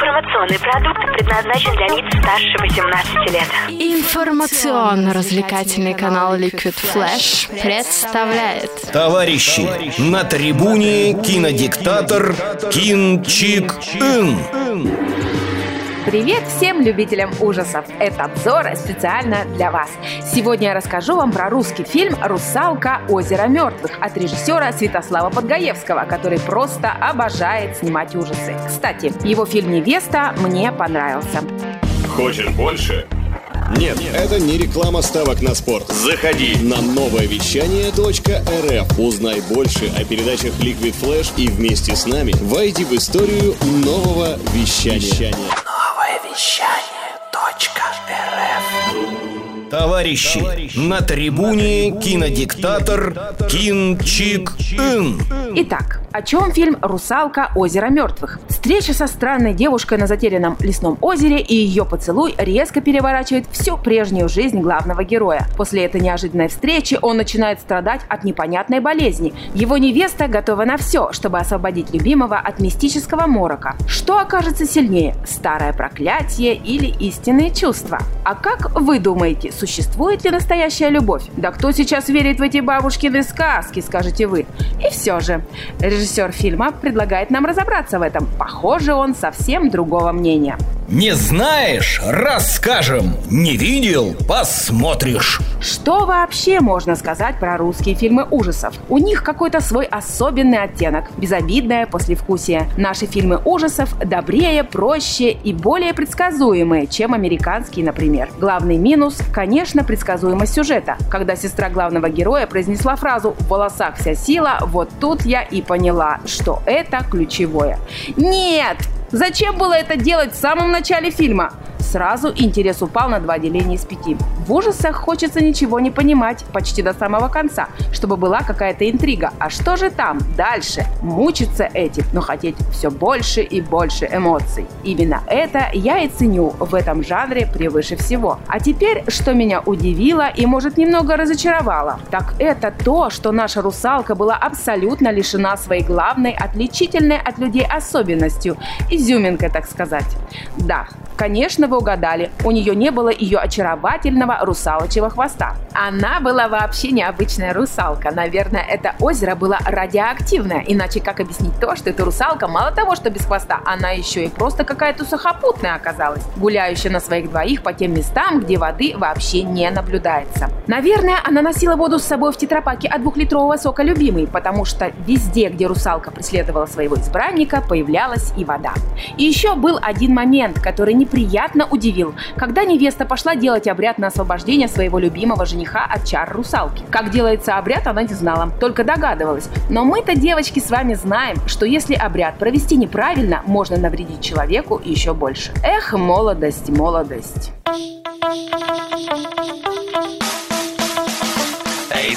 Информационный продукт предназначен для лиц старше 18 лет. Информационно-развлекательный канал Liquid Flash представляет Товарищи, на трибуне кинодиктатор Кин Чик Ин. Привет всем любителям ужасов! Это обзор специально для вас. Сегодня я расскажу вам про русский фильм «Русалка. Озеро мертвых» от режиссера Святослава Подгаевского, который просто обожает снимать ужасы. Кстати, его фильм «Невеста» мне понравился. Хочешь больше? Нет, это не реклама ставок на спорт. Заходи. На новое вещание .рф. Узнай больше о передачах Liquid Flash и вместе с нами войди в историю нового вещания. Товарищи, на трибуне кинодиктатор Кин Чик Ин. Итак, о чем фильм «Русалка. Озеро мертвых»? Встреча со странной девушкой на затерянном лесном озере и ее поцелуй резко переворачивает всю прежнюю жизнь главного героя. После этой неожиданной встречи он начинает страдать от непонятной болезни. Его невеста готова на все, чтобы освободить любимого от мистического морока. Что окажется сильнее – старое проклятие или истинные чувства? А как вы думаете, существует ли настоящая любовь? Да кто сейчас верит в эти бабушкины сказки, скажете вы? И все же, режиссер фильма предлагает нам разобраться в этом. Похоже, он совсем другого мнения. Не знаешь? Расскажем. Не видел? Посмотришь. Что вообще можно сказать про русские фильмы ужасов? У них какой-то свой особенный оттенок, безобидное послевкусие. Наши фильмы ужасов добрее, проще и более предсказуемые, чем американские, например. Главный минус, конечно, предсказуемость сюжета. Когда сестра главного героя произнесла фразу «в волосах вся сила», вот тут я и поняла, что это ключевое. Нет! Зачем было это делать в самом начале фильма? Сразу интерес упал на два деления из пяти. В ужасах хочется ничего не понимать почти до самого конца, чтобы была какая-то интрига. А что же там дальше? Мучиться этим, но хотеть все больше и больше эмоций. Именно это я и ценю в этом жанре превыше всего. А теперь, что меня удивило и, может, немного разочаровало, так это то, что наша русалка была абсолютно лишена своей главной, отличительной от людей особенностью, изюминкой, так сказать. Да, Конечно, вы угадали, у нее не было ее очаровательного русалочьего хвоста. Она была вообще необычная русалка. Наверное, это озеро было радиоактивное. Иначе как объяснить то, что эта русалка мало того, что без хвоста, она еще и просто какая-то сухопутная оказалась, гуляющая на своих двоих по тем местам, где воды вообще не наблюдается. Наверное, она носила воду с собой в тетрапаке от двухлитрового сока любимый, потому что везде, где русалка преследовала своего избранника, появлялась и вода. И еще был один момент, который не неприятно удивил, когда невеста пошла делать обряд на освобождение своего любимого жениха от чар русалки. Как делается обряд, она не знала, только догадывалась. Но мы-то, девочки, с вами знаем, что если обряд провести неправильно, можно навредить человеку еще больше. Эх, молодость, молодость.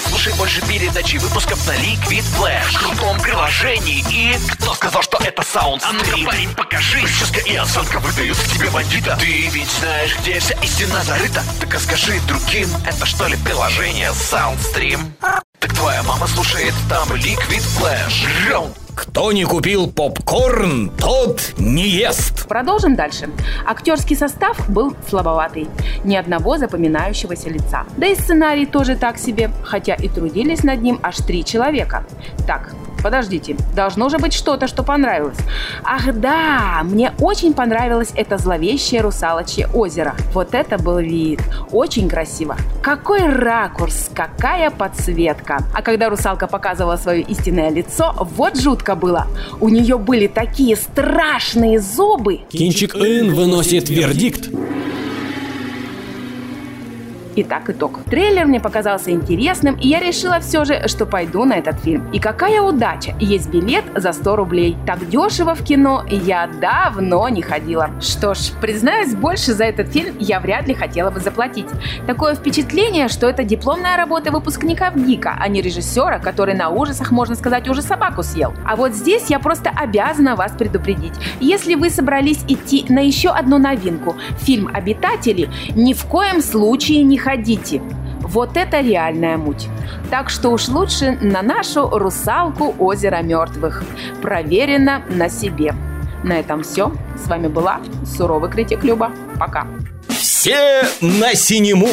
Слушай больше передачи выпусков на Liquid Flash. В крутом приложении. И кто сказал, что это саунд А ну парень, покажи. Прическа и осанка выдают к тебе бандита. Ты ведь знаешь, где вся истина зарыта. Так расскажи другим Это что ли приложение Soundstream? Так твоя мама слушает там Liquid Flash. Раунд Кто не купил попкорн, тот не ест. Продолжим дальше. Актерский состав был слабоватый. Ни одного запоминающегося лица. Да и сценарий тоже так себе, хотя и трудились над ним аж три человека. Так, подождите, должно же быть что-то, что понравилось. Ах да, мне очень понравилось это зловещее русалочье озеро. Вот это был вид. Очень красиво. Какой ракурс, какая подсветка. А когда русалка показывала свое истинное лицо, вот жутко было. У нее были такие страшные зубы. Кинчик Ин выносит вердикт. Итак, итог. Трейлер мне показался интересным, и я решила все же, что пойду на этот фильм. И какая удача! Есть билет за 100 рублей. Так дешево в кино я давно не ходила. Что ж, признаюсь, больше за этот фильм я вряд ли хотела бы заплатить. Такое впечатление, что это дипломная работа выпускника ВГИКа, а не режиссера, который на ужасах, можно сказать, уже собаку съел. А вот здесь я просто обязана вас предупредить. Если вы собрались идти на еще одну новинку, фильм «Обитатели», ни в коем случае не ходите. Вот это реальная муть. Так что уж лучше на нашу русалку озера мертвых. Проверено на себе. На этом все. С вами была суровый критик Люба. Пока. Все на синему.